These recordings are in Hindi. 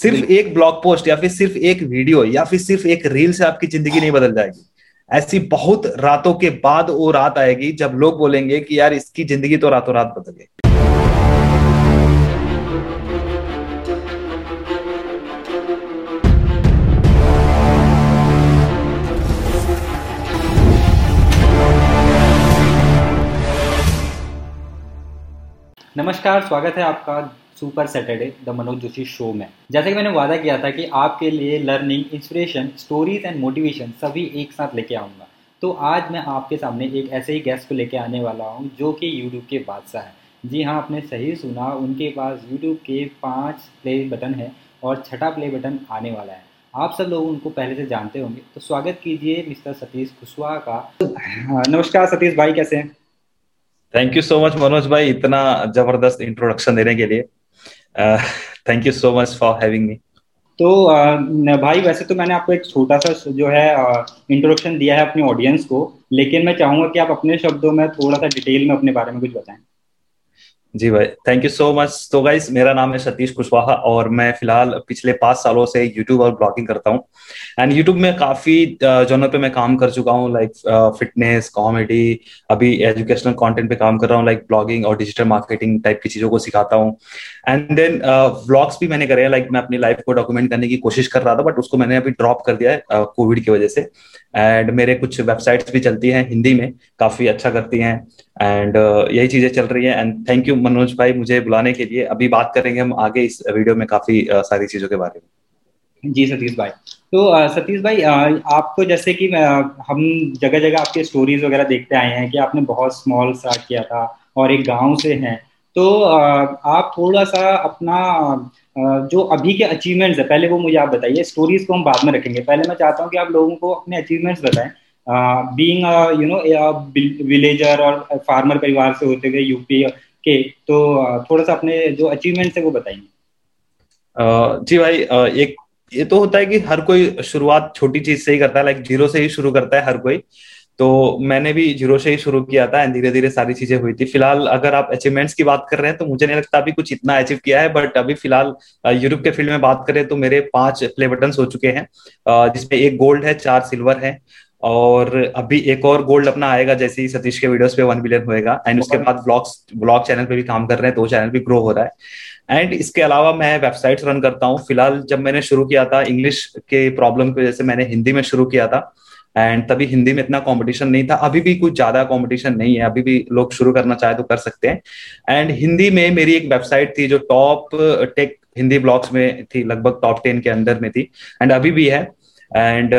सिर्फ़ एक ब्लॉग पोस्ट या फिर सिर्फ़ एक वीडियो या फिर सिर्फ़ एक रील से आपकी ज़िंदगी नहीं बदल जाएगी। ऐसी बहुत रातों के बाद वो रात आएगी जब लोग बोलेंगे कि यार इसकी ज़िंदगी तो रातों रात बदल गई। नमस्कार स्वागत है आपका super Saturday the Manoj Joshi show में। जैसे कि मैंने वादा किया था कि आपके लिए learning inspiration stories and motivation सभी एक साथ लेके आऊँगा। तो आज मैं आपके सामने एक ऐसे ही गेस्ट को लेके आने वाला हूँ जो कि यूट्यूब के बादशाह हैं। जी हाँ आपने सही सुना उनके पास यूट्यूब के पाँच प्ले बटन है और छठा प्ले बटन आने वाला है। आप सब लोग उनको पहले से जानते होंगे। तो स्वागत कीजिए मिस्टर सतीश कुशवाहा का। हाँ, नमस्कार सतीश भाई कैसे हैं? Thank you so much Manoj भाई इतना ज़बरदस्त इंट्रोडक्शन देने के लिए। Thank you so much for having me तो uh, भाई वैसे तो मैंने आपको एक छोटा सा जो है इंट्रोडक्शन uh, दिया है अपने ऑडियंस को लेकिन मैं चाहूँगा कि आप अपने शब्दों में थोड़ा सा डिटेल में अपने बारे में कुछ बताएँ। जी भाई थैंक यू सो मच तो गाइज़ मेरा नाम है सतीश कुशवाहा और मैं फ़िलहाल पिछले पाँच सालों से यूट्यूब और ब्लॉगिंग करता हूँ। एंड यूट्यूब में काफ़ी जनों पे मैं काम कर चुका हूँ लाइक फिटनेस कॉमेडी अभी एजुकेशनल कंटेंट पे काम कर रहा हूँ लाइक ब्लॉगिंग और डिजिटल मार्केटिंग टाइप की चीज़ों को सिखाता हूँ। एंड देन व्लॉग्स भी मैंने करे हैं लाइक मैं अपनी लाइफ को डॉक्यूमेंट करने की कोशिश कर रहा था बट उसको मैंने अभी ड्रॉप कर दिया है कोविड की वजह से। एंड मेरे कुछ वेबसाइट्स भी चलती हैं हिंदी में काफ़ी अच्छा करती हैं। एंड uh, यही चीज़ें चल रही हैं। एंड थैंक यू मनोज भाई मुझे बुलाने के लिए। अभी बात करेंगे हम आगे इस वीडियो में काफ़ी uh, सारी चीज़ों के बारे में। जी सतीश भाई। तो सतीश भाई आपको जैसे कि हम जगह जगह आपके स्टोरीज वगैरह देखते आए हैं कि आपने बहुत स्मॉल स्टार्ट किया था और एक गाँव से हैं। तो आप थोड़ा सा अपना जो अभी के अचीवमेंट्स है, पहले वो मुझे आप बताइए स्टोरीज को हम बाद में रखेंगे। पहले मैं चाहता हूँ कि आप लोगों को अपने अचीवमेंट्स बताएँ। बीइंग यू नो विलेजर और फार्मर परिवार से होते हुए यूपी के तो थोड़ा सा अपने जो अचीवमेंट्स है वो बताइए। जी भाई एक, ये तो होता है कि हर कोई शुरुआत छोटी चीज़ से ही करता है लाइक ज़ीरो से ही शुरू करता है हर कोई। तो मैंने भी ज़ीरो से ही शुरू किया था धीरे धीरे सारी चीज़ें हुई थी। फ़िलहाल अगर आप अचीवमेंट्स की बात कर रहे हैं तो मुझे नहीं लगता अभी कुछ इतना अचीव किया है बट अभी फ़िलहाल यूरोप के फ़ील्ड में बात करें तो मेरे पाँच प्ले बटन हो चुके हैं। जिसमें एक गोल्ड है, चार सिल्वर है, और अभी एक और गोल्ड अपना आएगा, जैसे ही सतीश के वीडियोस पे वन बिलियन होएगा। एंड उसके बाद ब्लॉग्स ब्लॉग चैनल पे भी काम कर रहे हैं तो चैनल भी ग्रो हो रहा है। एंड इसके अलावा मैं वेबसाइट्स रन करता हूँ। फ़िलहाल जब मैंने शुरू किया था इंग्लिश के प्रॉब्लम की वजह से मैंने हिंदी में शुरू किया था। एंड तभी हिंदी में इतना कंपटीशन नहीं था। अभी भी कुछ ज़्यादा कंपटीशन नहीं है। अभी भी लोग शुरू करना चाहे तो कर सकते हैं। एंड हिंदी में मेरी एक वेबसाइट थी जो टॉप टेक हिंदी ब्लॉग्स में थी, लगभग टॉप टेन के अंदर में थी। एंड अभी भी है। एंड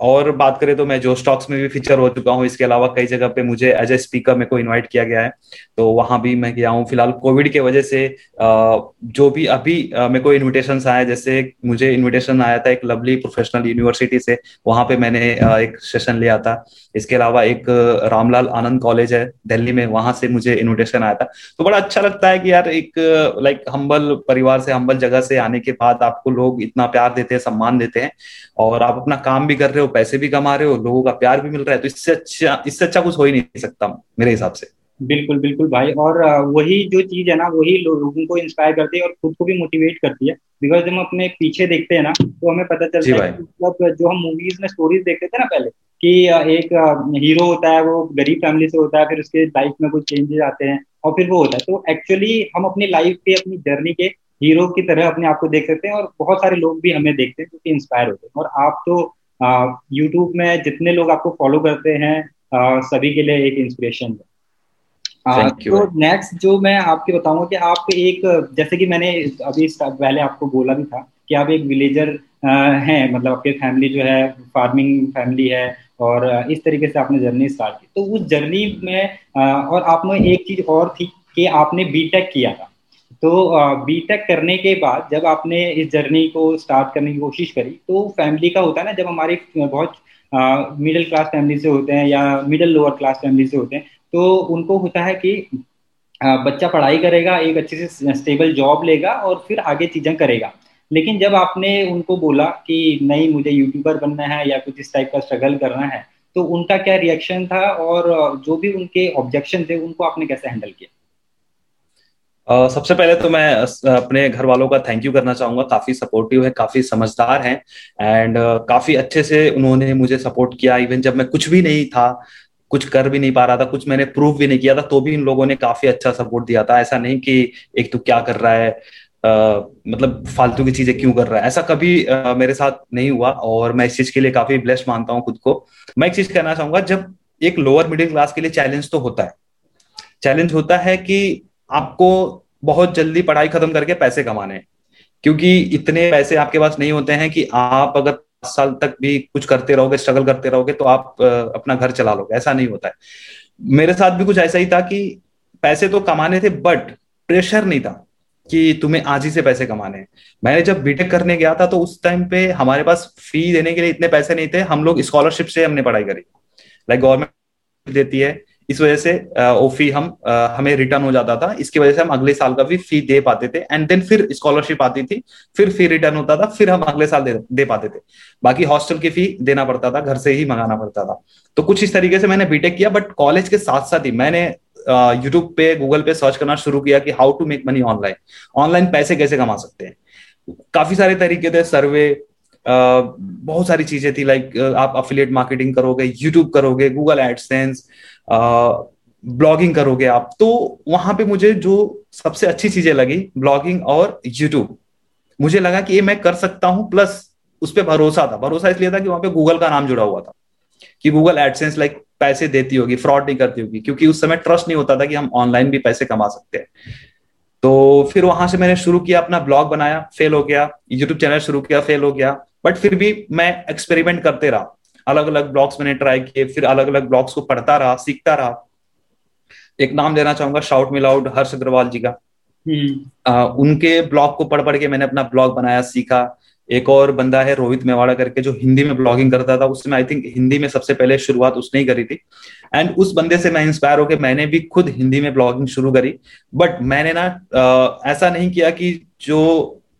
और बात करें तो मैं जो स्टॉक्स में भी फीचर हो चुका हूँ, इसके अलावा कई जगह पे मुझे एज ए स्पीकर मेरे को इनवाइट किया गया है। तो वहाँ भी मैं गया हूँ। फ़िलहाल कोविड के वजह से जो भी अभी मेरे को इन्विटेशन आया जैसे मुझे इन्विटेशन आया था एक लवली प्रोफेशनल यूनिवर्सिटी से, वहाँ पे मैंने एक सेशन लिया था। इसके अलावा एक रामलाल आनंद कॉलेज है, दिल्ली में, वहाँ से मुझे इन्विटेशन आया था। तो बड़ा अच्छा लगता है कि यार एक लाइक हम्बल परिवार से हम्बल जगह से आने के बाद आपको लोग इतना प्यार देते हैं, सम्मान देते हैं और आप अपना काम भी कर रहे हो पैसे भी कमा रहे हो लोगों का प्यार भी मिल रहा है तो इससे अच्छा इससे अच्छा कुछ हो ही नहीं सकता मेरे हिसाब से। बिल्कुल बिल्कुल भाई। और वही जो चीज़ है ना वही लोगों को इंस्पायर करती है और खुद को भी मोटिवेट करती है। बिकॉज़ जब हम अपने पीछे देखते हैं ना तो हमें पता चलता है मतलब जो हम मूवीज़ में स्टोरीज देखते थे ना पहले कि एक हीरो होता है वो गरीब फैमिली से होता है फिर उसके लाइफ में कुछ चेंजेस आते हैं और फिर वो होता है। तो एक्चुअली हम अपनी लाइफ के अपनी जर्नी के हीरो की तरह अपने आप को देख सकते हैं और बहुत सारे लोग भी हमें देखते हैं जो कि इंस्पायर होते हैं। और आप तो यूट्यूब में जितने लोग आपको फॉलो करते हैं सभी के लिए एक इंस्पिरेशन है। तो नेक्स्ट जो मैं आपके बताऊँगा कि आप एक जैसे कि मैंने अभी पहले आपको बोला भी था कि आप एक विलेजर हैं मतलब आपके फैमिली जो है फ़ार्मिंग फैमिली है और इस तरीके से आपने जर्नी स्टार्ट की। तो उस जर्नी में और आप में एक चीज़ और थी कि आपने बीटेक किया था। तो बीटेक करने के बाद जब आपने इस जर्नी को स्टार्ट करने की कोशिश करी तो फैमिली का होता है ना, जब हमारे बहुत मिडिल क्लास फैमिली से होते हैं या मिडिल लोअर क्लास फैमिली से होते हैं तो उनको होता है कि बच्चा पढ़ाई करेगा, एक अच्छे से स्टेबल जॉब लेगा और फिर आगे चीज़ें करेगा। लेकिन जब आपने उनको बोला कि नहीं, मुझे यूट्यूबर बनना है या कुछ इस टाइप का स्ट्रगल करना है तो उनका क्या रिएक्शन था और, जो भी उनके ऑब्जेक्शन थे, उनको आपने कैसे हैंडल किया? सबसे पहले तो मैं अपने घर वालों का थैंक यू करना चाहूँगा। काफ़ी सपोर्टिव है काफ़ी समझदार हैं एंड uh, काफ़ी अच्छे से उन्होंने मुझे सपोर्ट किया। इवन जब मैं कुछ भी नहीं था कुछ कर भी नहीं पा रहा था कुछ मैंने प्रूव भी नहीं किया था तो भी इन लोगों ने काफ़ी अच्छा सपोर्ट दिया था। ऐसा नहीं कि एक तो क्या कर रहा है Uh, मतलब फालतू की चीज़ें क्यों कर रहा है। ऐसा कभी uh, मेरे साथ नहीं हुआ और मैं इस चीज़ के लिए काफ़ी ब्लेस्ड मानता हूँ खुद को। मैं एक चीज़ कहना चाहूँगा जब एक लोअर मिडिल क्लास के लिए चैलेंज तो होता है। चैलेंज होता है कि आपको बहुत जल्दी पढ़ाई खत्म करके पैसे कमाने क्योंकि इतने पैसे आपके पास नहीं होते हैं कि आप अगर साल तक भी कुछ करते रहोगे स्ट्रगल करते रहोगे तो आप अपना घर चला लोगे। ऐसा नहीं होता है। मेरे साथ भी कुछ ऐसा ही था कि पैसे तो कमाने थे बट प्रेशर नहीं था कि तुम्हें आज ही से पैसे कमाने मैंने जब बीटेक करने गया था तो उस टाइम पे हमारे पास फ़ी देने के लिए इतने पैसे नहीं थे। हम लोग स्कॉलरशिप से हमने पढ़ाई करी। लाइक गवर्नमेंट देती है इस वजह से वो फ़ी हम हमें रिटर्न हो जाता था। इसकी वजह से हम अगले साल का भी फ़ी दे पाते थे। एंड देन फिर स्कॉलरशिप आती थी फिर फ़ी रिटर्न होता था फिर हम अगले साल दे, दे पाते थे। बाकी हॉस्टल की फ़ी देना पड़ता था घर से ही मंगाना पड़ता था। तो कुछ इस तरीके से मैंने बीटेक किया बट कॉलेज के साथ साथ ही मैंने यूट्यूब पे गूगल पे सर्च करना शुरू किया कि how to make money online online पैसे कैसे कमा सकते हैं? काफ़ी सारे तरीके थे सर्वे बहुत सारी चीज़ें थी लाइक आप अफिलियट मार्केटिंग करोगे यूट्यूब करोगे गूगल एडसेंस ब्लॉगिंग करोगे आप तो वहाँ पे मुझे जो सबसे अच्छी चीज़ें लगी ब्लॉगिंग और यूट्यूब मुझे लगा कि ये मैं कर सकता हूँ प्लस उस पर भरोसा था। भरोसा इसलिए था कि वहाँ पे गूगल का नाम जुड़ा हुआ था। कि गूगल एडसेंस लाइक पैसे देती होगी फ्रॉड नहीं करती होगी, क्योंकि उस समय ट्रस्ट नहीं होता था कि हम ऑनलाइन भी पैसे कमा सकते हैं। तो फिर वहाँ से मैंने शुरू किया अपना ब्लॉग बनाया फेल हो गया। यूट्यूब चैनल शुरू किया फेल हो गया। बट फिर भी मैं एक्सपेरिमेंट करते रहा। अलग अलग ब्लॉग्स मैंने ट्राई किए फिर अलग अलग ब्लॉग्स को पढ़ता रहा सीखता रहा। एक नाम देना चाहूँगा शाउट मिलाउड हर्ष अग्रवाल जी का। आ, उनके ब्लॉग को पढ़ पढ़ के मैंने अपना ब्लॉग बनाया सीखा। एक और बंदा है रोहित मेवाड़ा करके जो हिंदी में ब्लॉगिंग करता था उसमें आई थिंक हिंदी में सबसे पहले शुरुआत उसने ही करी थी। एंड उस बंदे से मैं इंस्पायर होकर मैंने भी खुद हिंदी में ब्लॉगिंग शुरू करी। बट मैंने ना आ, ऐसा नहीं किया कि जो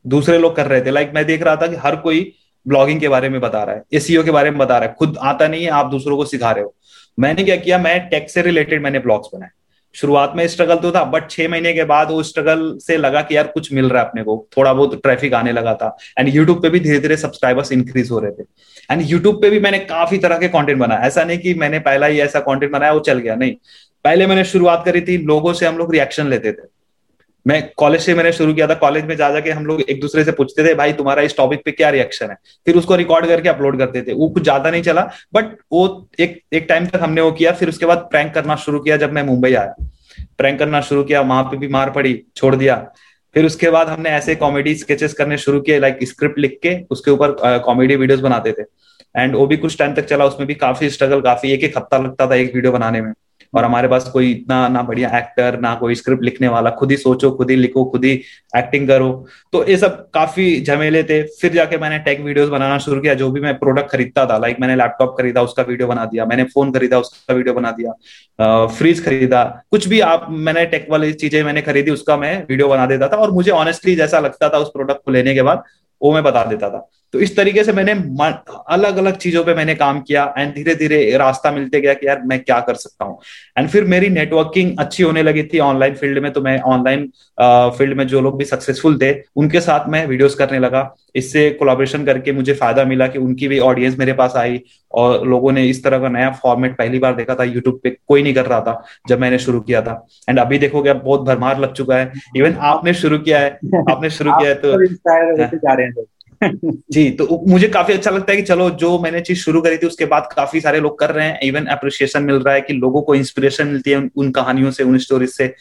दूसरे लोग कर रहे थे। लाइक मैं देख रहा था कि हर कोई ब्लॉगिंग के बारे में बता रहा है एसीओ के बारे में बता रहा है। खुद आता नहीं है, आप दूसरों को सिखा रहे हो। मैंने क्या किया, मैं टेक से रिलेटेड मैंने ब्लॉग्स बनाए। शुरुआत में स्ट्रगल तो था बट छह महीने के बाद वो स्ट्रगल से लगा कि यार कुछ मिल रहा है अपने को। थोड़ा बहुत ट्रैफ़िक आने लगा था। एंड यूट्यूब पे भी धीरे धीरे सब्सक्राइबर्स इंक्रीज हो रहे थे। एंड यूट्यूब पे भी मैंने काफ़ी तरह के कंटेंट बनाया। ऐसा नहीं कि मैंने पहला ही ऐसा कंटेंट बनाया, वो चल गया। नहीं। पहले मैंने शुरुआत करी थी, लोगों से हम लोग रिएक्शन लेते थे। मैं कॉलेज से मैंने शुरू किया था कॉलेज में जा जाके हम लोग एक दूसरे से पूछते थे, भाई, तुम्हारा इस टॉपिक पे क्या रिएक्शन है? फिर उसको रिकॉर्ड करके अपलोड करते थे। वो कुछ ज़्यादा नहीं चला बट वो एक एक टाइम तक हमने वो किया। फिर उसके बाद प्रैंक करना शुरू किया जब मैं मुंबई आया। प्रैंक करना शुरू किया, वहाँ पे भी मार पड़ी, छोड़ दिया। फिर उसके बाद हमने ऐसे कॉमेडी स्केचेस करने शुरू किए लाइक स्क्रिप्ट लिख के उसके ऊपर कॉमेडी वीडियोस बनाते थे। एंड वो भी कुछ टाइम तक चला, उसमें भी काफ़ी स्ट्रगल काफ़ी एक एक हफ़्ता लगता था एक वीडियो बनाने में। और हमारे पास कोई इतना ना बढ़िया एक्टर ना कोई स्क्रिप्ट लिखने वाला, खुद ही सोचो, खुद ही लिखो, खुद ही एक्टिंग करो। तो ये सब काफ़ी झमेले थे। फिर जाके मैंने टेक वीडियोस बनाना शुरू किया। जो भी मैं प्रोडक्ट खरीदता था लाइक मैंने लैपटॉप खरीदा, उसका वीडियो बना दिया। मैंने फ़ोन खरीदा, उसका वीडियो बना दिया। फ्रिज खरीदा। कुछ भी आप, मैंने टेक वाली चीज़ें मैंने खरीदी, उसका मैं वीडियो बना देता था। और मुझे ऑनेस्टली जैसा लगता था उस प्रोडक्ट को लेने के बाद, वो मैं बता देता था। तो इस तरीके से मैंने अलग अलग चीज़ों पे मैंने काम किया एंड धीरे धीरे रास्ता मिलते गया कि यार मैं क्या कर सकता हूँ। एंड फिर मेरी नेटवर्किंग अच्छी होने लगी थी ऑनलाइन फ़ील्ड में तो मैं ऑनलाइन फ़ील्ड में जो लोग भी सक्सेसफुल थे उनके साथ मैं वीडियोस करने लगा। इससे कोलाब्रेशन करके मुझे फ़ायदा मिला कि उनकी भी ऑडियंस मेरे पास आई और लोगों ने इस तरह का नया फॉर्मेट पहली बार देखा था। यूट्यूब पे कोई नहीं कर रहा था जब मैंने शुरू किया था। एंड अभी देखोगे बहुत भरमार लग चुका है। इवन आपने शुरू किया है। आपने शुरू किया है तो जा रहे हैं जी तो मुझे काफ़ी अच्छा लगता है कि चलो जो मैंने चीज़ शुरू करी थी उसके बाद काफ़ी सारे लोग कर रहे हैं। इवन अप्रिशिएशन मिल रहा है कि लोगों को इंस्पिरेशन मिलती है उन, कहानियों से उन स्टोरीज से।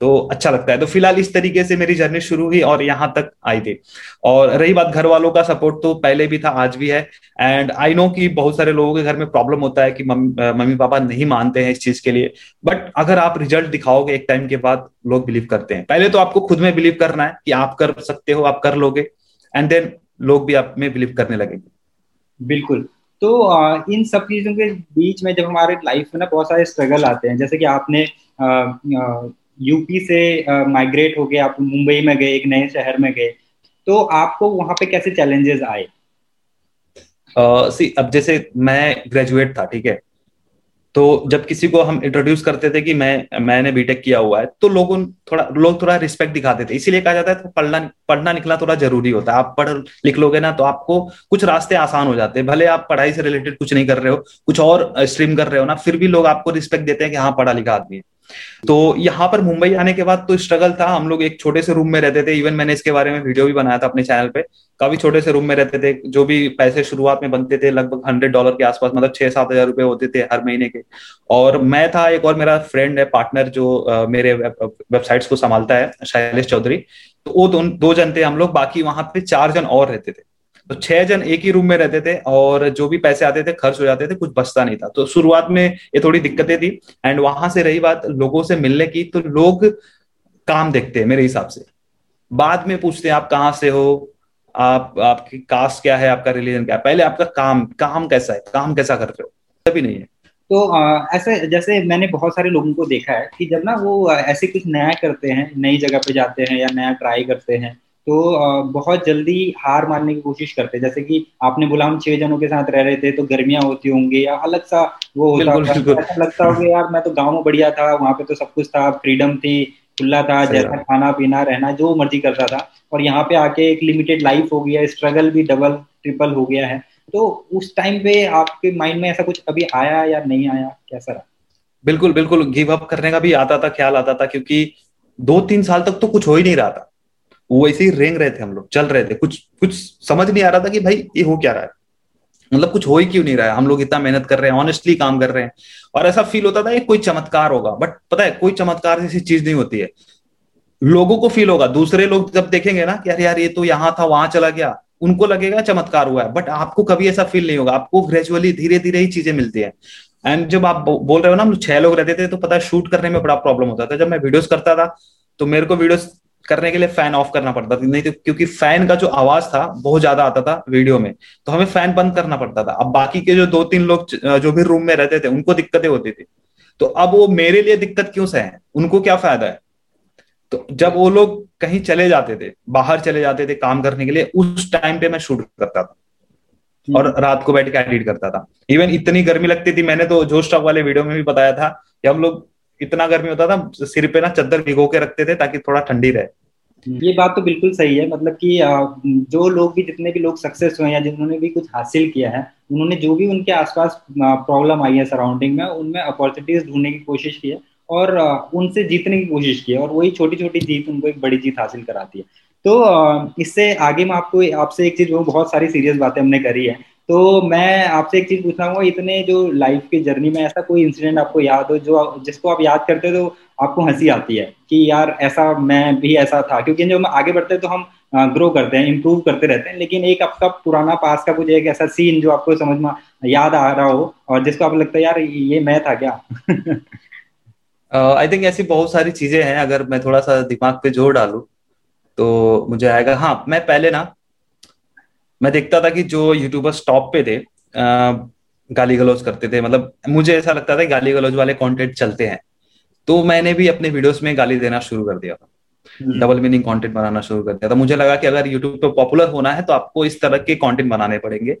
तो अच्छा लगता है। तो फ़िलहाल इस तरीके से मेरी जर्नी शुरू हुई और यहाँ तक आई थी। और रही बात घर वालों का सपोर्ट तो पहले भी था आज भी है। एंड आई नो कि बहुत सारे लोगों के घर में प्रॉब्लम होता है कि मम्मी पापा नहीं मानते हैं इस चीज़ के लिए। बट अगर आप रिज़ल्ट दिखाओगे एक टाइम के बाद लोग बिलीव करते हैं। पहले तो आपको खुद में बिलीव करना है कि आप कर सकते हो आप कर लोगे। एंड देन लोग भी आप में बिलीव करने लगेंगे बिल्कुल। तो इन सब चीज़ों के बीच में जब हमारे लाइफ में ना बहुत सारे स्ट्रगल आते हैं जैसे कि आपने यूपी से माइग्रेट हो गए आप मुंबई में गए एक नए शहर में गए तो आपको वहाँ पे कैसे चैलेंजेस आए? सी अब जैसे मैं ग्रेजुएट था ठीक है? तो जब किसी को हम इंट्रोड्यूस करते थे कि मैं, मैंने बीटेक किया हुआ है तो लोगों थोड़ा, लोग थोड़ा रिस्पेक्ट दिखाते थे। इसीलिए कहा जाता है तो पढ़ना पढ़ना लिखना थोड़ा ज़रूरी होता है। आप पढ़, लिख लोगे ना तो आपको कुछ रास्ते आसान हो जाते हैं। भले आप पढ़ाई से रिलेटेड कुछ नहीं कर रहे हो, कुछ और स्ट्रीम कर रहे हो ना, फिर भी लोग आपको रिस्पेक्ट देते हैं कि हाँ पढ़ा लिखा आदमी है। तो यहाँ पर मुंबई आने के बाद तो स्ट्रगल था। हम लोग एक छोटे से रूम में रहते थे। इवन मैंने इसके बारे में वीडियो भी बनाया था अपने चैनल पे। काफ़ी छोटे से रूम में रहते थे। जो भी पैसे शुरुआत में बनते थे, लगभग हंड्रेड डॉलर के आसपास मतलब छह सात हज़ार रुपए होते थे हर महीने के। और मैं था एक और मेरा फ्रेंड है पार्टनर जो मेरे वेबसाइट्स को संभालता है, शैलेश चौधरी। तो वो दो जन थे हम लोग। बाकी वहाँ पे चार जन और रहते थे। तो छह जन एक ही रूम में रहते थे और जो भी पैसे आते थे, खर्च हो जाते थे, कुछ बचता नहीं था। तो शुरुआत में ये थोड़ी दिक्कतें थी एंड वहाँ से रही बात लोगों से मिलने की तो लोग काम देखते हैं मेरे हिसाब से। बाद में पूछते हैं, आप कहाँ से हो? आप, आपकी कास्ट क्या है? आपका रिलीजन क्या है? पहले आपका काम काम कैसा है? काम कैसा कर रहे हो? तभी नहीं है। तो ऐसे जैसे मैंने बहुत सारे लोगों को देखा है कि जब ना वो ऐसे कुछ नया करते हैं, नई जगह पे जाते हैं या नया ट्राई करते हैं तो बहुत जल्दी हार मारने की कोशिश करते हैं। जैसे कि आपने बोला हम छह जनों के साथ रह रहे थे तो गर्मियाँ होती होंगी या अलग सा वो होता ऐसा लगता होगा यार मैं तो गाँव में बढ़िया था वहाँ पे तो सब कुछ था फ्रीडम थी खुला था जैसा खाना पीना रहना जो मर्ज़ी करता था। और यहाँ पे आके एक लिमिटेड लाइफ हो गया स्ट्रगल भी डबल ट्रिपल हो गया है। तो उस टाइम पे आपके माइंड में ऐसा कुछ अभी आया या नहीं आया? कैसा रहा? बिल्कुल बिल्कुल। गिव अप करने का भी आता था ख्याल आता था क्योंकि दो तीन साल तक तो कुछ हो ही नहीं रहा था। वो वैसे ही रेंग रहे थे हम लोग, चल रहे थे। कुछ कुछ समझ नहीं आ रहा था कि भाई ये हो क्या रहा है। मतलब कुछ हो ही क्यों नहीं रहा है। हम लोग इतना मेहनत कर रहे हैं ऑनेस्टली काम कर रहे हैं। और ऐसा फील होता था ये कोई चमत्कार होगा। बट पता है, कोई चमत्कार जैसी चीज़ नहीं होती है। लोगों को फील होगा। दूसरे लोग जब देखेंगे ना कि यार यार, ये तो यहाँ था, वहाँ चला गया, उनको लगेगा चमत्कार हुआ है। बट आपको कभी ऐसा फील नहीं होगा। आपको ग्रेजुअली धीरे धीरे ही चीज़ें मिलती है। एंड जब आप बोल रहे हो ना, हम छह लोग रहते थे तो पता है शूट करने में बड़ा प्रॉब्लम होता था। जब मैं वीडियोस करता था तो मेरे को वीडियोस करने के लिए फ़ैन ऑफ़ करना पड़ता था। नहीं तो क्योंकि फ़ैन का जो आवाज़ था बहुत ज़्यादा आता था वीडियो में। तो हमें फ़ैन बंद करना पड़ता था। अब बाकी के जो दो तीन लोग जो भी रूम में रहते थे उनको दिक्कतें होती थी। तो अब वो मेरे लिए दिक्कत क्यों से है? उनको क्या फ़ायदा है? तो जब वो लोग कहीं चले जाते थे बाहर चले जाते थे काम करने के लिए उस टाइम पे मैं शूट करता था। और रात को बैठ के एडिट करता था। इवन इतनी गर्मी लगती थी मैंने तो जो स्टॉक वाले वीडियो में भी बताया था कि हम लोग इतना गर्मी होता था सिर पे ना चद्दर भिगो के रखते थे ताकि थोड़ा ठंडी रहे। ये बात तो बिल्कुल सही है मतलब कि जो लोग भी, जितने भी लोग सक्सेस हुए या जिन्होंने भी कुछ हासिल किया है, उन्होंने जो भी उनके आसपास प्रॉब्लम आई है सराउंडिंग में, उनमें अपॉर्चुनिटीज़ ढूँढने की कोशिश की है और उनसे जीतने की कोशिश की है और वही छोटी छोटी जीत उनको एक बड़ी जीत हासिल कराती है। तो इससे आगे मैं आपको, आपसे एक चीज़ बहुत सारी सीरियस बातें हमने करी है। तो मैं आपसे एक चीज़ पूछना चाहूँगा, इतने जो लाइफ के जर्नी में ऐसा कोई इंसिडेंट आपको याद हो, जो जिसको आप याद करते हो तो आपको हँसी आती है कि यार ऐसा मैं भी ऐसा था। क्योंकि जब हम आगे बढ़ते हैं तो हम ग्रो करते हैं इम्प्रूव करते रहते हैं, लेकिन एक आपका पुराना पास का कुछ एक ऐसा सीन जो आपको समझ में याद आ रहा हो और जिसको आपको लगता है, यार, ये मैं था क्या? आई थिंक ऐसी बहुत सारी चीज़ें हैं, अगर मैं थोड़ा सा दिमाग पे ज़ोर डालू तो मुझे आएगा हाँ मैं पहले ना मैं देखता था कि जो यूट्यूबर्स टॉप पे थे गाली गलौज करते थे। मतलब मुझे ऐसा लगता था गाली गलौज वाले कंटेंट चलते हैं। तो मैंने भी अपने वीडियोस में गाली देना शुरू कर दिया था। डबल मीनिंग कंटेंट बनाना शुरू कर दिया था। मुझे लगा कि अगर यूट्यूब पे पॉपुलर होना है तो आपको इस तरह के कंटेंट बनाने पड़ेंगे।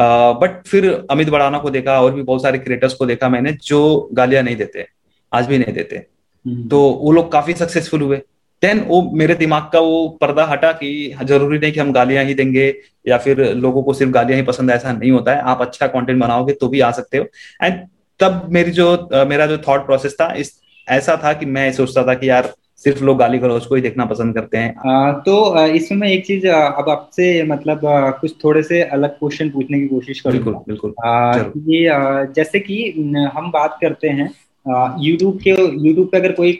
बट फिर अमित बड़ाना को देखा और भी बहुत सारे क्रिएटर्स को देखा मैंने जो गालियाँ नहीं देते आज भी नहीं देते। हम्म। तो वो लोग काफ़ी सक्सेसफुल हुए। देन वो मेरे दिमाग का वो पर्दा हटा कि ज़रूरी नहीं कि हम गालियाँ ही देंगे या फिर लोगों को सिर्फ़ गालियाँ ही पसंद ऐसा नहीं होता है। आप अच्छा कंटेंट बनाओगे तो भी आ सकते हो। एंड तब मेरी जो मेरा जो थॉट प्रोसेस था इस ऐसा था कि मैं सोचता था कि यार सिर्फ़ लोग गाली गलौज को ही देखना पसंद करते हैं। आ, तो इसमें मैं एक चीज़ अब आपसे मतलब कुछ थोड़े से अलग क्वेश्चन पूछने की कोशिश करूँगा। बिल्कुल बिल्कुल। आ, ये जैसे कि हम बात करते हैं यूट्यूब के यूट्यूब पे अगर कोई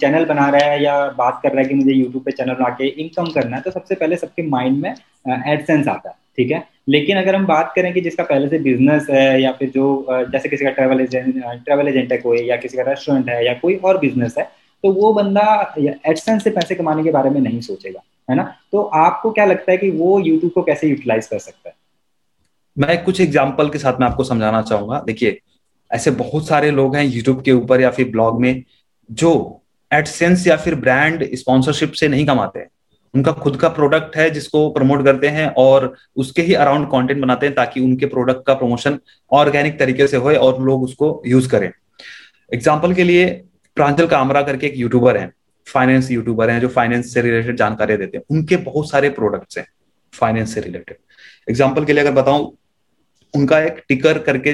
चैनल बना रहा है या बात कर रहा है कि मुझे यूट्यूब पे चैनल बना के इनकम करना है तो सबसे पहले सबके माइंड में एडसेंस आता है, ठीक है? लेकिन अगर हम बात करें कि जिसका पहले से बिज़नेस है या फिर जो जैसे किसी का ट्रेवल एजेंट ट्रेवल एजेंट है कोई या किसी का रेस्टोरेंट है या कोई और बिज़नेस है तो वो बंदा एडसेंस से पैसे कमाने के बारे में नहीं सोचेगा, है ना? तो आपको क्या लगता है कि वो यूट्यूब को कैसे यूटिलाइज कर सकता है? मैं कुछ एग्ज़ाम्पल के साथ में आपको समझाना चाहूँगा। देखिए ऐसे बहुत सारे लोग हैं यूट्यूब के ऊपर या फिर ब्लॉग में, जो एडसेंस या फिर ब्रांड स्पॉन्सरशिप से नहीं कमाते हैं। उनका खुद का प्रोडक्ट है जिसको प्रमोट करते हैं और उसके ही अराउंड कंटेंट बनाते हैं ताकि उनके प्रोडक्ट का प्रमोशन ऑर्गेनिक तरीके से होए और लोग उसको यूज़ करें। एग्ज़ाम्पल के लिए प्रांजल कामरा करके एक यूट्यूबर है फाइनेंस यूट्यूबर हैं, जो फाइनेंस से रिलेटेड जानकारी देते हैं। उनके बहुत सारे प्रोडक्ट्स हैं फाइनेंस से रिलेटेड एग्ज़ाम्पल के लिए अगर बताऊँ, उनका एक टिकर करके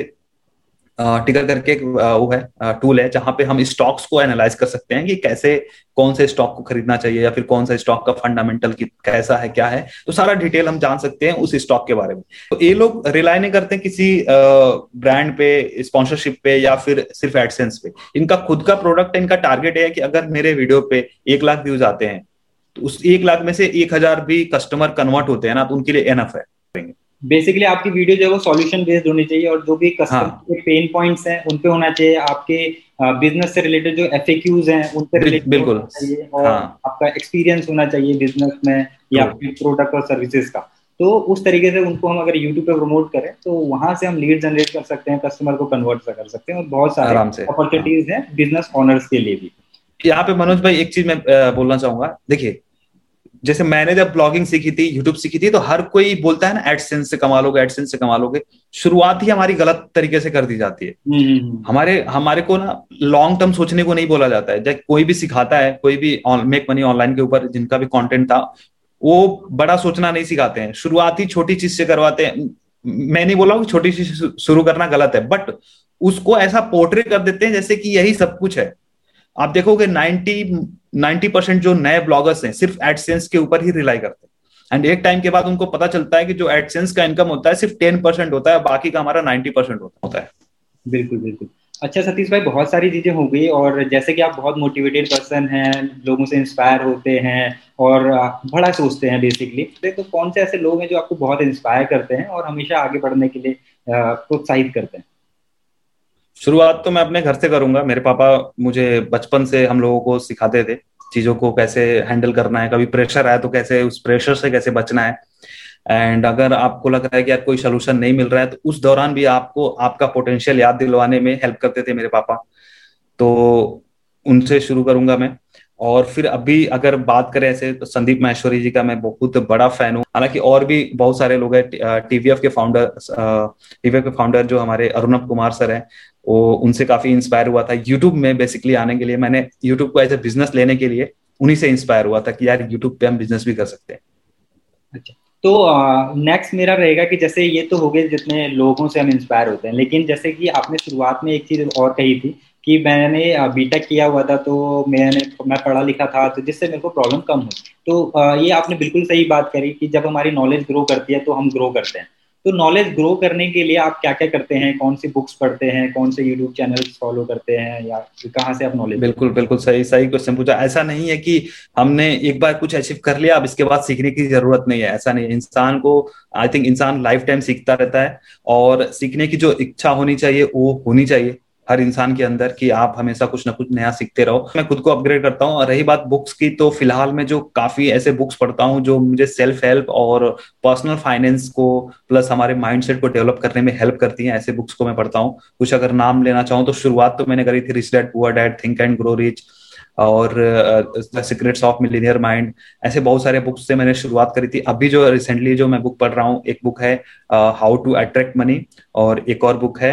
टिकर करके वो है टूल है, जहाँ पे हम स्टॉक्स को एनालाइज कर सकते हैं कि कैसे, कौन से स्टॉक को खरीदना चाहिए या फिर कौन सा स्टॉक का फंडामेंटल कैसा है, क्या है। तो सारा डिटेल हम जान सकते हैं उस स्टॉक के बारे में। तो ये लोग रिलाई नहीं करते किसी ब्रांड पे स्पॉन्सरशिप पे या फिर सिर्फ़ एडसेंस पे। इनका खुद का प्रोडक्ट इनका टारगेट है कि अगर मेरे वीडियो पे एक लाख व्यूज़ आते हैं तो उस एक लाख में से एक हज़ार भी कस्टमर कन्वर्ट होते हैं ना तो उनके लिए एनफ है। बेसिकली आपकी वीडियो जो है वो सॉल्यूशन बेस्ड होनी चाहिए और जो भी कस्टमर हाँ. के पेन पॉइंट्स हैं उन पे होना चाहिए। आपके बिज़नेस से रिलेटेड जो एफ़ हैं उन पे रिलेटेड बिल्कुल। चाहिए और हाँ. आपका एक्सपीरियंस होना चाहिए बिज़नेस में या फिर प्रोडक्ट और सर्विसेज़ का। तो उस तरीके से उनको हम अगर यूट्यूब पे प्रमोट करें तो वहाँ से हम लीड जनरेट कर सकते हैं कस्टमर को कन्वर्ट कर सकते हैं और बहुत सारे अपॉर्चुनिटीज़ हैं बिज़नेस ऑनर्स के लिए भी। यहाँ पे मनोज भाई एक चीज़ मैं बोलना चाहूँगा। देखिए जैसे मैंने जब ब्लॉगिंग सीखी थी यूट्यूब सीखी थी तो हर कोई बोलता है ना एडसेंस से कमा लोगे एडसेंस से कमा लोगे शुरुआत ही हमारी गलत तरीके से कर दी जाती है। हम्म, हम्म, हम्म। हमारे हमारे को ना लॉन्ग टर्म सोचने को नहीं बोला जाता है। जब कोई भी सिखाता है कोई भी मेक मनी ऑनलाइन के ऊपर जिनका भी कॉन्टेंट था वो बड़ा सोचना नहीं सिखाते हैं। शुरुआत ही छोटी चीज़ से करवाते हैं। मैं नहीं बोला हूँ छोटी चीज़ शुरू करना गलत है बट उसको ऐसा पोर्ट्रेट कर देते हैं जैसे कि यही सब कुछ है। आप देखोगे 90 90 परसेंट जो नए ब्लॉगर्स हैं, सिर्फ़ एडसेंस के ऊपर ही रिलाई करते हैं। एंड एक टाइम के बाद उनको पता चलता है कि जो एडसेंस का इनकम होता है, सिर्फ़ टेन परसेंट होता है बाकी का हमारा नाइन्टी परसेंट होता है। बिल्कुल बिल्कुल। अच्छा सतीश भाई, बहुत सारी चीज़ें हो गई, और जैसे कि आप बहुत मोटिवेटेड पर्सन हैं, लोगों से इंस्पायर होते हैं, और बड़ा सोचते हैं बेसिकली तो कौन से ऐसे लोग हैं जो आपको बहुत इंस्पायर करते हैं, और हमेशा आगे बढ़ने के लिए प्रोत्साहित करते हैं? शुरुआत तो मैं अपने घर से करूँगा। मेरे पापा मुझे बचपन से हम लोगों को सिखाते थे, चीज़ों को कैसे हैंडल करना है। कभी प्रेशर आया तो कैसे, उस प्रेशर से कैसे बचना है। एंड अगर आपको लग रहा है कि यार कोई सोल्यूशन नहीं मिल रहा है तो उस दौरान भी आपको, आपका पोटेंशियल याद दिलवाने में हेल्प करते थे मेरे पापा। तो उनसे शुरू करूँगा मैं। और फिर अभी अगर बात करें ऐसे तो संदीप महेश्वरी जी का मैं बहुत बड़ा फ़ैन हूँ। हालाँकि और भी बहुत सारे लोग हैं टीवीएफ के फाउंडर टीवीएफ के फाउंडर जो हमारे अरुणव कुमार सर हैं, वो उनसे काफ़ी इंस्पायर हुआ था। यूट्यूब में बेसिकली आने के लिए, मैंने यूट्यूब को एज ए बिज़नेस लेने के लिए उन्हीं से इंस्पायर हुआ था कि यार यूट्यूब पे हम बिज़नेस भी कर सकते हैं। अच्छा तो नेक्स्ट मेरा रहेगा कि जैसे ये तो हो गए जितने लोगों से हम इंस्पायर होते हैं, लेकिन जैसे कि आपने शुरुआत में एक चीज़ और कही थी कि मैंने बीटेक किया हुआ था तो मैंने मैं पढ़ा लिखा था तो जिससे मेरे को प्रॉब्लम कम हुई। तो ये आपने बिल्कुल सही बात करी कि जब हमारी नॉलेज ग्रो करती है तो हम ग्रो करते हैं। तो नॉलेज ग्रो करने के लिए आप क्या क्या करते हैं? कौन सी बुक्स पढ़ते हैं? कौन से यूट्यूब चैनल फॉलो करते हैं? या कहाँ से आप नॉलेज बिल्कुल बिल्कुल सही सही क्वेश्चन पूछा। ऐसा नहीं है कि हमने एक बार कुछ अचीव कर लिया अब इसके बाद सीखने की ज़रूरत नहीं है। ऐसा नहीं इंसान को आई थिंक इंसान लाइफ टाइम सीखता रहता है और सीखने की जो इच्छा होनी चाहिए वो होनी चाहिए। हर इंसान के अंदर कि आप हमेशा कुछ ना कुछ नया सीखते रहो। मैं खुद को अपग्रेड करता हूँ। रही बात बुक्स की तो फ़िलहाल मैं जो काफ़ी ऐसे बुक्स पढ़ता हूँ, जो मुझे सेल्फ हेल्प और पर्सनल फाइनेंस को प्लस हमारे माइंडसेट को डेवलप करने में हेल्प करती हैं, ऐसे बुक्स को मैं पढ़ता हूँ। कुछ अगर नाम लेना चाहूँ तो शुरुआत तो मैंने करी थी rich dad poor dad think and grow rich और सीक्रेट्स ऑफ़ मिलीनियर माइंड ऐसे बहुत सारे बुक्स से मैंने शुरुआत करी थी। अभी जो रिसेंटली जो मैं बुक पढ़ रहा हूँ, एक बुक है हाउ टू अट्रैक्ट मनी और एक और बुक है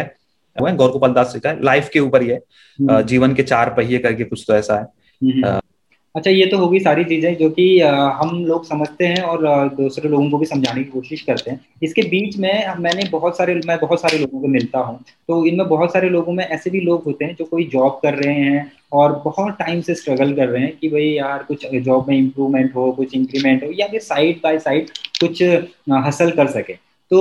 है गौर गोपाल दास जी का लाइफ के ऊपर ही है। हम्म। जीवन के चार पहिए करके कुछ तो ऐसा है। हम्म। अच्छा ये तो होगी सारी चीज़ें जो कि हम लोग समझते हैं और दूसरे लोगों को भी समझाने की कोशिश करते हैं। इसके बीच में मैंने बहुत सारे मैं बहुत सारे लोगों को मिलता हूँ। तो इनमें बहुत सारे लोगों में ऐसे भी लोग होते हैं जो कोई जॉब कर रहे हैं और बहुत टाइम से स्ट्रगल कर रहे हैं कि भाई यार कुछ जॉब में इम्प्रूवमेंट हो कुछ इंक्रीमेंट हो या फिर साइड बाय साइड कुछ हासिल कर सके। तो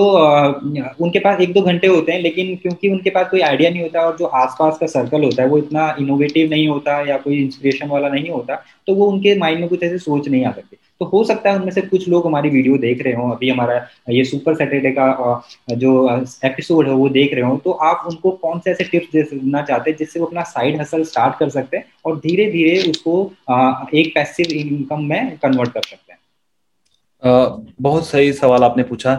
उनके पास एक दो घंटे होते हैं, लेकिन क्योंकि उनके पास कोई आइडिया नहीं होता और जो आसपास का सर्कल होता है, वो इतना इनोवेटिव नहीं होता या कोई इंस्पिरेशन वाला नहीं होता तो वो उनके माइंड में कुछ ऐसे सोच नहीं आ सकते। तो हो सकता है उनमें से कुछ लोग हमारी वीडियो देख रहे हो, अभी हमारा ये सुपर सैटरडे का जो एपिसोड है, वो देख रहे हो तो आप उनको कौन से ऐसे टिप्स देना चाहते हैं, जिससे वो अपना साइड हसल स्टार्ट कर सकते हैं और धीरे धीरे उसको एक पैसिव इनकम में कन्वर्ट कर सकते हैं? बहुत सही सवाल आपने पूछा।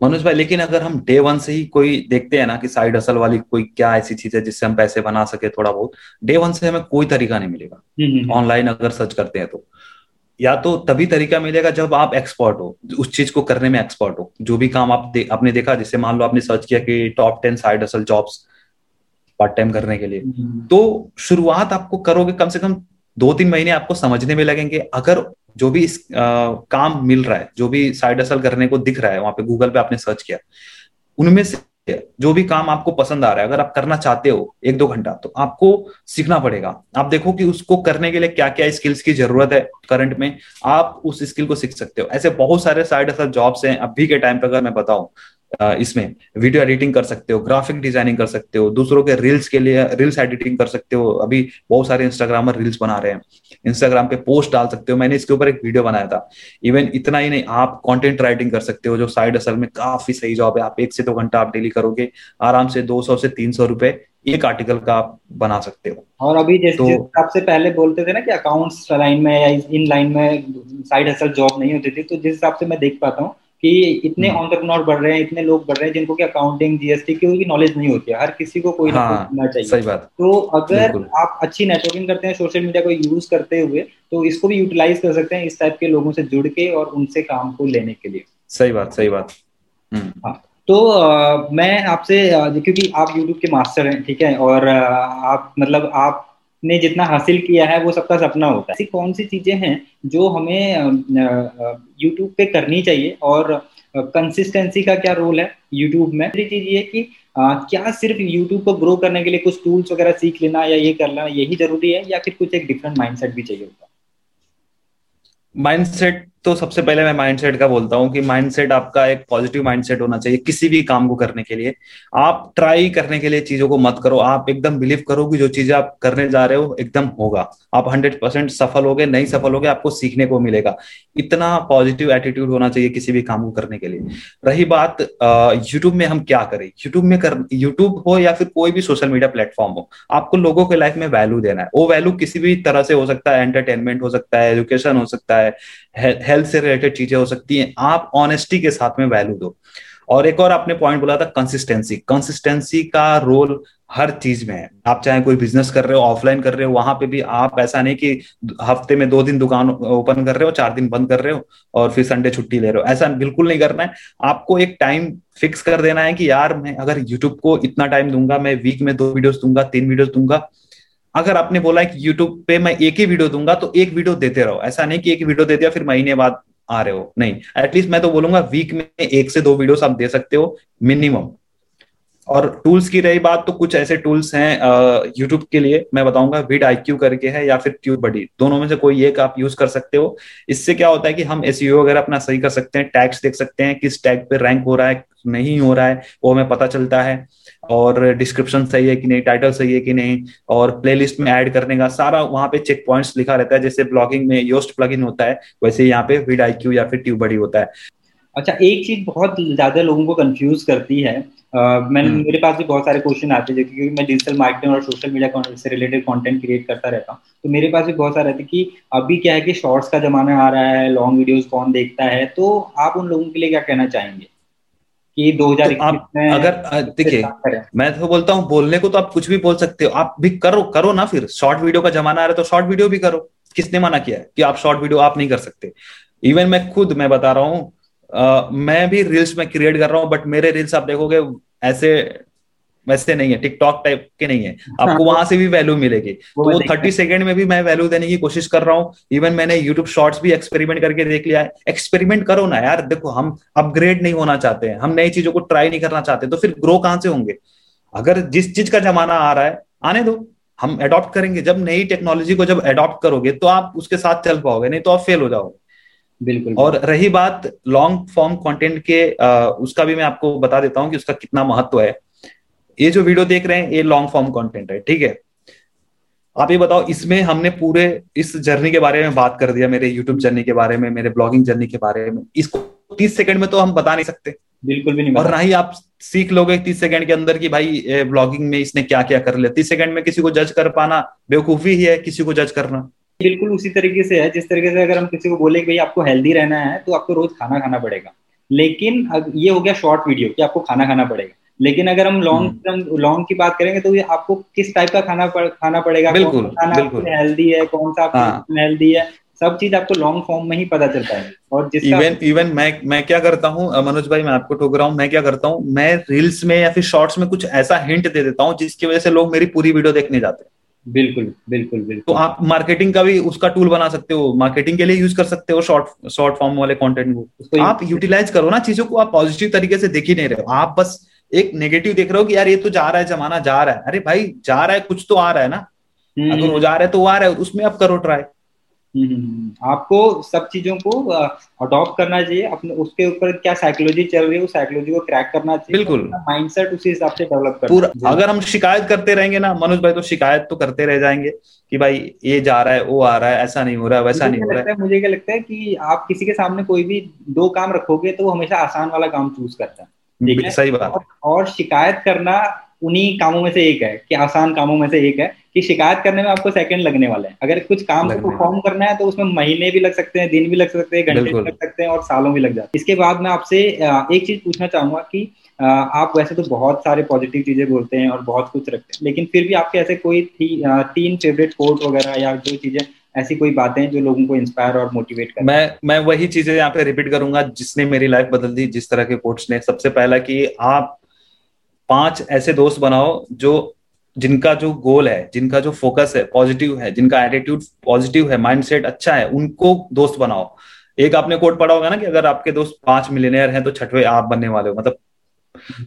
मनोज भाई लेकिन अगर हम डे वन से ही कोई देखते हैं ना कि साइड हसल वाली कोई क्या ऐसी चीज़ है जिससे हम पैसे बना सके थोड़ा बहुत डे वन से हमें कोई तरीका नहीं मिलेगा ऑनलाइन हम्म, हम्म, हम्म। अगर सर्च करते हैं तो या तो तभी तरीका मिलेगा जब आप एक्सपर्ट हो उस चीज़ को करने में एक्सपर्ट हो जो भी काम आप दे, आपने देखा जैसे मान लो आपने सर्च किया कि top ten side hustle jobs part time करने के लिए। तो शुरुआत आपको करोगे कम से कम दो तीन महीने आपको समझने में लगेंगे अगर जो भी इस आ, काम मिल रहा है जो भी साइड असल करने को दिख रहा है वहाँ पे गूगल पे आपने सर्च किया उनमें से जो भी काम आपको पसंद आ रहा है अगर आप करना चाहते हो एक दो घंटा तो आपको सीखना पड़ेगा। आप देखो कि उसको करने के लिए क्या क्या स्किल्स की ज़रूरत है करंट में आप उस स्किल को सीख सकते हो। ऐसे बहुत सारे साइड असल जॉब्स हैं अभी के टाइम पे अगर मैं बताऊँ इसमें वीडियो एडिटिंग कर सकते हो ग्राफिक डिज़ाइनिंग कर सकते हो दूसरों के रील्स के लिए रील्स एडिटिंग कर सकते हो। अभी बहुत सारे इंस्टाग्रामर रील्स बना रहे हैं। इंस्टाग्राम पे पोस्ट डाल सकते हो। मैंने इसके ऊपर एक वीडियो बनाया था। इवन इतना ही नहीं आप कंटेंट राइटिंग कर सकते हो जो साइड असल में काफ़ी सही जॉब है। आप एक से दो तो घंटा आप डेली करोगे आराम से दो सौ से तीन सौ रुपए एक आर्टिकल का आप बना सकते हो। और अभी जैसे तो, आपसे पहले बोलते थे ना कि अकाउंट्स लाइन में या इन लाइन में साइड असल जॉब नहीं होती थी तो जिस हिसाब से मैं देख पाता हूँ कि इतने ऑन्टरप्रनोर हम्म। बढ़ रहे हैं इतने लोग बढ़ रहे हैं जिनको कि अकाउंटिंग जीएसटी की नॉलेज नहीं होती है। हर किसी को कोई हाँ, ना चाहिए। सही बात। तो अगर आप अच्छी नेटवर्किंग करते हैं सोशल मीडिया को यूज़ करते हुए तो इसको भी यूटिलाइज कर सकते हैं इस टाइप के लोगों से जुड़ के और उनसे काम को लेने के लिए। सही बात सही बात। हम्म। हाँ तो आ, मैं आपसे क्योंककि आप यूट्यूब के मास्टर हैं ठीक है? और आ, आप मतलब आप ने जितना हासिल किया है वो सबका सपना होता है। ऐसी कौन सी चीज़ें हैं जो हमें यूट्यूब पे करनी चाहिए? और कंसिस्टेंसी का क्या रोल है यूट्यूब में? दूसरी चीज़ ये कि आ, क्या सिर्फ़ यूट्यूब को ग्रो करने के लिए कुछ टूल्स वगैरह सीख लेना या ये कर लेना यही ज़रूरी है या फिर कुछ एक डिफरेंट माइंडसेट भी चाहिए होगा माइंडसेट तो सबसे पहले मैं माइंडसेट का बोलता हूँ कि माइंडसेट आपका एक पॉजिटिव माइंडसेट होना चाहिए किसी भी काम को करने के लिए। आप ट्राई करने के लिए चीज़ों को मत करो। आप एकदम बिलीव करो कि जो चीज़ें आप करने जा रहे हो एकदम होगा। आप हंड्रेड परसेंट सफल हो गए, नहीं सफल हो गए, आपको सीखने को मिलेगा। इतना पॉजिटिव एटीट्यूड होना चाहिए किसी भी काम को करने के लिए। रही बात यूट्यूब में हम क्या करें? यूट्यूब में कर यूट्यूब हो या फिर कोई भी सोशल मीडिया प्लेटफॉर्म हो, आपको लोगों के लाइफ में वैल्यू देना है। वो वैल्यू किसी भी तरह से हो सकता है एंटरटेनमेंट हो सकता है एजुकेशन हो सकता है हेल्थ से रिलेटेड चीज़ें हो सकती हैं। आप ऑनेस्टी के साथ में वैल्यू दो। और एक और आपने पॉइंट बोला था कंसिस्टेंसी कंसिस्टेंसी का रोल हर चीज़ में है। आप चाहे कोई बिज़नेस कर रहे हो ऑफलाइन कर रहे हो, वहाँ पे भी आप ऐसा नहीं कि हफ़्ते में दो दिन दुकान ओपन कर रहे हो, चार दिन बंद कर रहे हो और फिर संडे छुट्टी ले रहे हो। ऐसा बिल्कुल नहीं करना है। आपको एक टाइम फिक्स कर देना है कि यार, मैं अगर यूट्यूब को इतना टाइम दूँगा, मैं वीक में दो वीडियोस दूँगा, तीन वीडियोस दूँगा अगर आपने बोला है कि यूट्यूब पे मैं एक ही वीडियो दूँगा तो एक वीडियो देते रहो। ऐसा नहीं कि एक वीडियो दे दिया, फिर महीने बाद आ रहे हो। नहीं एटलीस्ट मैं तो बोलूँगा वीक में एक से दो वीडियोस आप दे सकते हो मिनिमम और टूल्स की रही बात तो कुछ ऐसे टूल्स हैं यूट्यूब के लिए, मैं बताऊँगा विड आई क्यू करके है, या फिर ट्यूब बडी दोनों में से कोई एक आप यूज़ कर सकते हो। इससे क्या होता है कि हम एस e वगैरह अपना सही कर सकते हैं टैग्स देख सकते हैं, किस टैग पे रैंक हो रहा है, नहीं हो रहा है, वो हमें पता चलता है। और डिस्क्रिप्शन सही है कि नहीं टाइटल सही है कि नहीं और प्लेलिस्ट में ऐड करने का सारा वहाँ पे चेक पॉइंट्स लिखा रहता है जैसे ब्लॉगिंग में योस्ट प्लगइन होता है वैसे यहाँ पे विड आई या फिर ट्यूब बडी होता है। अच्छा एक चीज़ बहुत ज़्यादा लोगों को कंफ्यूज करती है uh, मैंने हम्म। मेरे पास भी बहुत सारे क्वेश्चन आते हैं क्योंकि मैं डिजिटल मार्केटिंग और सोशल मीडिया से रिलेटेड कंटेंट क्रिएट करता रहता हूँ। तो मेरे पास भी बहुत सारे आते कि अभी क्या है कि शॉर्ट्स का जमाना आ रहा है लॉन्ग वीडियोस कौन देखता है तो आप उन लोगों के लिए क्या कहना चाहेंगे? कि दो हज़ार तो आप अगर देखिए मैं तो बोलता हूँ बोलने को तो आप कुछ भी बोल सकते हो। आप भी करो करो ना फिर। शॉर्ट वीडियो का जमाना आ रहा है तो शॉर्ट वीडियो भी करो। किसने मना किया है कि आप शॉर्ट वीडियो आप नहीं कर सकते? इवन मैं खुद मैं बता रहा हूँ मैं भी रील्स में क्रिएट कर रहा हूँ बट मेरे रील्स आप देखोगे ऐसे वैसे नहीं है टिकटॉक टाइप के नहीं है। आपको हाँ, वहाँ से भी वैल्यू मिलेगी। तो वो थर्टी सेकेंड में भी मैं वैल्यू देने की कोशिश कर रहा हूँ। इवन मैंने यूट्यूब शॉर्ट्स भी एक्सपेरिमेंट करके देख लिया है। एक्सपेरिमेंट करो ना यार। देखो हम अपग्रेड नहीं होना चाहते हैं। हम नई चीज़ों को ट्राई नहीं करना चाहते। तो फिर ग्रो कहाँ से होंगे? अगर जिस चीज़ का जमाना आ रहा है आने दो। हम अडॉप्ट करेंगे। जब नई टेक्नोलॉजी को जब एडॉप्ट करोगे तो आप उसके साथ चल पाओगे नहीं तो आप फेल हो जाओगे। बिल्कुल और रही बात लॉन्ग फॉर्म कंटेंट के आ, उसका भी मैं आपको बता देता हूँ कि उसका कितना महत्व है। ये जो वीडियो देख रहे हैं ये लॉन्ग फॉर्म कंटेंट है ठीक है? आप ये बताओ इसमें हमने पूरे इस जर्नी के बारे में बात कर दिया मेरे यूट्यूब जर्नी के बारे में मेरे ब्लॉगिंग जर्नी के बारे में। इसको तीस सेकंड में तो हम बता नहीं सकते। बिल्कुल भी नहीं और ना ही आप सीख लोगे तीस सेकंड के अंदर कि भाई ब्लॉगिंग में इसने क्या क्या कर लिया। तीस सेकंड में किसी को जज कर पाना बेवकूफ़ी ही है किसी को जज करना। बिल्कुल उसी तरीके से है जिस तरीके से अगर हम किसी को बोले कि भाई आपको हेल्दी रहना है तो आपको रोज खाना खाना पड़ेगा। लेकिन ये हो गया शॉर्ट वीडियो कि आपको खाना खाना पड़ेगा। लेकिन अगर हम लॉन्ग टर्म लॉन्ग की बात करेंगे तो ये आपको किस टाइप का खाना पड़, खाना पड़ेगा? बिल्कुल कौन खाना हेल्दी है कौन सा हाँ. हेल्दी है? सब चीज़ आपको लॉन्ग फॉर्म में ही पता चलता है। और इवन इवन मैं मैं क्या करता हूँ मनोज भाई मैं आपको ठोक रहा हूँ मैं क्या करता हूँ मैं रील्स में या फिर शॉर्ट्स में कुछ ऐसा हिंट दे देता हूँ जिसकी वजह से लोग मेरी पूरी वीडियो देखने जाते हैं। बिल्कुल बिल्कुल बिल्कुल। तो आप मार्केटिंग का भी उसका टूल बना सकते हो मार्केटिंग के लिए यूज़ कर सकते हो शॉर्ट शॉर्ट फॉर्म वाले कंटेंट को। तो आप यूटिलाइज करो ना चीज़ों को आप पॉजिटिव तरीके से देख ही नहीं रहे हो। आप बस एक नेगेटिव देख रहे हो कि यार ये तो जा रहा है जमाना जा रहा है। अरे भाई जा रहा है कुछ तो आ रहा है ना। हम्म। अगर वो जा रहा है तो वो आ रहा है उसमें आप करो ट्राई हम्म, हम्म, आपको सब चीज़ों को अडॉप्ट करना चाहिए। अपने उसके ऊपर क्या साइकोलॉजी चल रही है उस साइकोलॉजी को क्रैक करना चाहिए। बिल्कुल। माइंडसेट उसी हिसाब से डेवलप करना पूरा अगर हम शिकायत करते रहेंगे ना मनोज भाई तो शिकायत तो करते रह जाएँगे कि भाई ये जा रहा है वो आ रहा है ऐसा नहीं हो रहा है वैसा नहीं हो रहा है। मुझे क्या लगता है कि आप किसी के सामने कोई भी दो काम रखोगे तो वो हमेशा आसान वाला काम चूज़ करता है। सही बात और शिकायत करना उन्हीं कामों में से एक है कि आसान कामों में से एक है कि शिकायत करने में आपको सेकंड लगने वाले हैं। अगर कुछ काम को परफॉर्म करना है तो उसमें महीने भी लग सकते हैं दिन भी लग सकते हैं घंटे भी लग सकते हैं और सालों भी लग जाते हैं। इसके बाद मैं आपसे एक चीज़ पूछना चाहूँगा कि आप वैसे तो बहुत सारे पॉजिटिव चीज़ें बोलते हैं और बहुत कुछ रखते हैं लेकिन फिर भी आपके ऐसे कोई थी, तीन फेवरेट कोर्ट वगैरह या जो चीज़ें ऐसी कोई बातें जो लोगों को इंस्पायर और मोटिवेट कर मैं मैं वही चीज़ें यहाँ पे रिपीट करूँगा जिसने मेरी लाइफ बदल दी, जिस तरह के कोट्स ने। सबसे पहला कि आप पाँच ऐसे दोस्त बनाओ जो, जिनका जो गोल है, जिनका जो फोकस है पॉजिटिव है, जिनका एटीट्यूड पॉजिटिव है माइंडसेट अच्छा है, उनको दोस्त बनाओ। एक आपने कोट पढ़ा होगा ना कि अगर आपके दोस्त पाँच मिलीनियर हैं तो छठवे आप बनने वाले हो। मतलब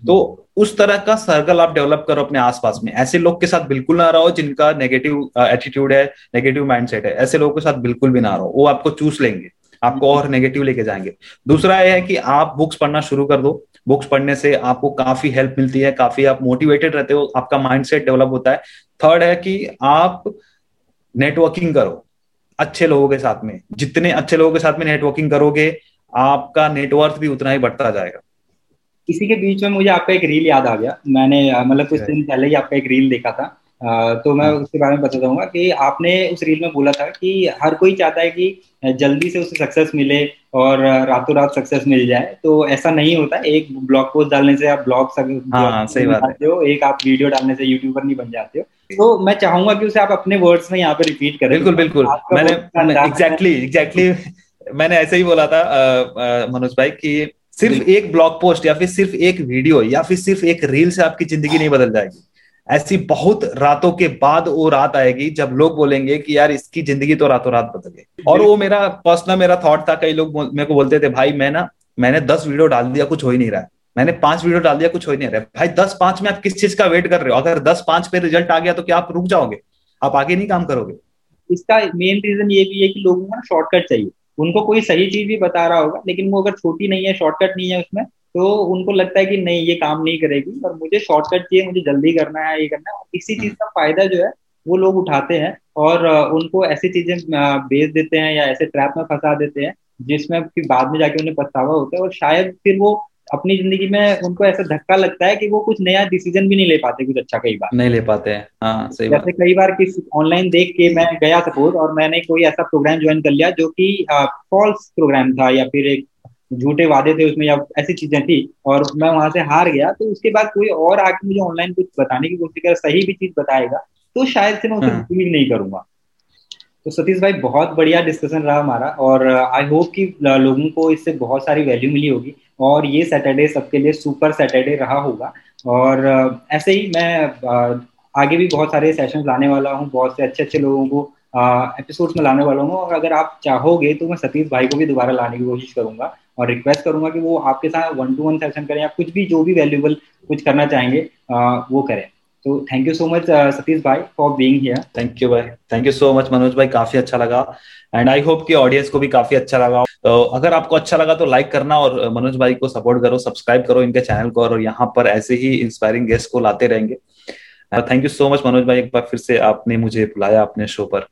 तो उस तरह का सर्कल आप डेवलप करो अपने आसपास में। ऐसे लोग के साथ बिल्कुल ना रहो जिनका नेगेटिव एटीट्यूड है नेगेटिव माइंडसेट है। ऐसे लोगों के साथ बिल्कुल भी ना रहो। वो आपको चूस लेंगे। आपको और नेगेटिव लेके जाएँगे। दूसरा यह है कि आप बुक्स पढ़ना शुरू कर दो। बुक्स पढ़ने से आपको काफ़ी हेल्प मिलती है, काफ़ी आप मोटिवेटेड रहते हो, आपका माइंडसेट डेवलप होता है। थर्ड है कि आप नेटवर्किंग करो अच्छे लोगों के साथ में। जितने अच्छे लोगों के साथ में नेटवर्किंग करोगे, आपका नेटवर्क भी उतना ही बढ़ता जाएगा। इसी के बीच में मुझे आपका एक रील याद आ गया। मैंने मतलब कुछ दिन पहले ही आपका एक रील देखा था। तो मैं हाँ। उसके बारे में बता दूँगा कि आपने उस रील में बोला था कि हर कोई चाहता है कि जल्दी से उसे सक्सेस मिले और रातों रात सक्सेस मिल जाए। तो ऐसा नहीं होता। एक ब्लॉग पोस्ट डालने से आप ब्लॉग हाँ, सही बात है। हो। एक आप वीडियो डालने से यूट्यूबर नहीं बन जाते हो। तो मैं चाहूँगा कि उसे आप अपने वर्ड्स में यहाँ पे रिपीट करें। बिल्कुल बिल्कुल। मैंने एग्जैक्टली एग्जैक्टली मैंने ऐसे ही बोला था मनोज भाई की सिर्फ़ एक ब्लॉग पोस्ट या फिर सिर्फ़ एक वीडियो या फिर सिर्फ़ एक रील से आपकी ज़िंदगी नहीं बदल जाएगी। ऐसी बहुत रातों के बाद वो रात आएगी जब लोग बोलेंगे कि यार इसकी ज़िंदगी तो रातों रात बदल गई। और वो मेरा पर्सनल मेरा थॉट था कई लोग मेरे को बोलते थे भाई मैं ना मैंने दस वीडियो डाल दिया कुछ हो ही नहीं रहा है। मैंने पाँच वीडियो डाल दिया कुछ हो ही नहीं रहा भाई दस पाँच में आप किस चीज़ का वेट कर रहे हो? अगर दस पाँच पे रिज़ल्ट आ गया तो क्या आप रुक जाओगे? आप आगे नहीं काम करोगे? इसका मेन रीजन ये भी है कि लोगों को ना शॉर्टकट चाहिए। उनको कोई सही चीज़ भी बता रहा होगा, लेकिन वो अगर छोटी नहीं है शॉर्टकट नहीं है उसमें तो उनको लगता है कि नहीं, ये काम नहीं करेगी। और मुझे शॉर्टकट चाहिए, मुझे जल्दी करना है, ये करना है। इसी चीज़ का फ़ायदा जो है, वो लोग उठाते हैं और उनको ऐसी चीज़ें बेच देते हैं या ऐसे ट्रैप में फंसा देते हैं, जिसमें फिर बाद में जाके उन्हें पछतावा होता है और शायद फिर वो अपनी ज़िंदगी में उनको ऐसा धक्का लगता है कि वो कुछ नया डिसीज़न भी नहीं ले पाते कुछ अच्छा कई बार। नहीं ले पाते हैं। हाँ सही जैसे कई बार किस ऑनलाइन देख के मैं गया सपोज़ और मैंने कोई ऐसा प्रोग्राम ज्वाइन कर लिया जो कि फॉल्स प्रोग्राम था या फिर एक झूठे वादे थे उसमें या ऐसी चीज़ें थी और मैं वहाँ से हार गया तो उसके बाद कोई और आके मुझे ऑनलाइन कुछ बताने की कोशिश कर सही भी चीज़ बताएगा तो शायद से मैं उसे बिलीव हाँ। नहीं करूँगा। तो सतीश भाई बहुत बढ़िया डिस्कशन रहा हमारा और आई होप कि लोगों को इससे बहुत सारी वैल्यू मिली होगी। और ये सैटरडे सबके लिए सुपर सैटरडे रहा होगा। और ऐसे ही मैं आगे भी बहुत सारे सेशन लाने वाला हूँ, बहुत से अच्छे अच्छे लोगों को एपिसोड्स में लाने वाला हूँ। और अगर आप चाहोगे तो मैं सतीश भाई को भी दोबारा लाने की कोशिश करूँगा और रिक्वेस्ट करूँगा कि वो आपके साथ वन टू वन सेशन करें या कुछ भी जो भी वैल्यूबल कुछ करना चाहेंगे वो करें। तो thank you so much Satish भाई for being here thank you भाई thank you so much Manoj भाई काफ़ी अच्छा लगा. एंड आई होप कि ऑडियंस को भी काफ़ी अच्छा लगा. तो अगर आपको अच्छा लगा तो लाइक करना और मनोज भाई को सपोर्ट करो सब्सक्राइब करो इनके चैनल को और यहाँ पर ऐसे ही इंस्पायरिंग गेस्ट को लाते रहेंगे. Thank you so much Manoj भाई एक बार फिर से आपने मुझे बुलाया अपने शो पर.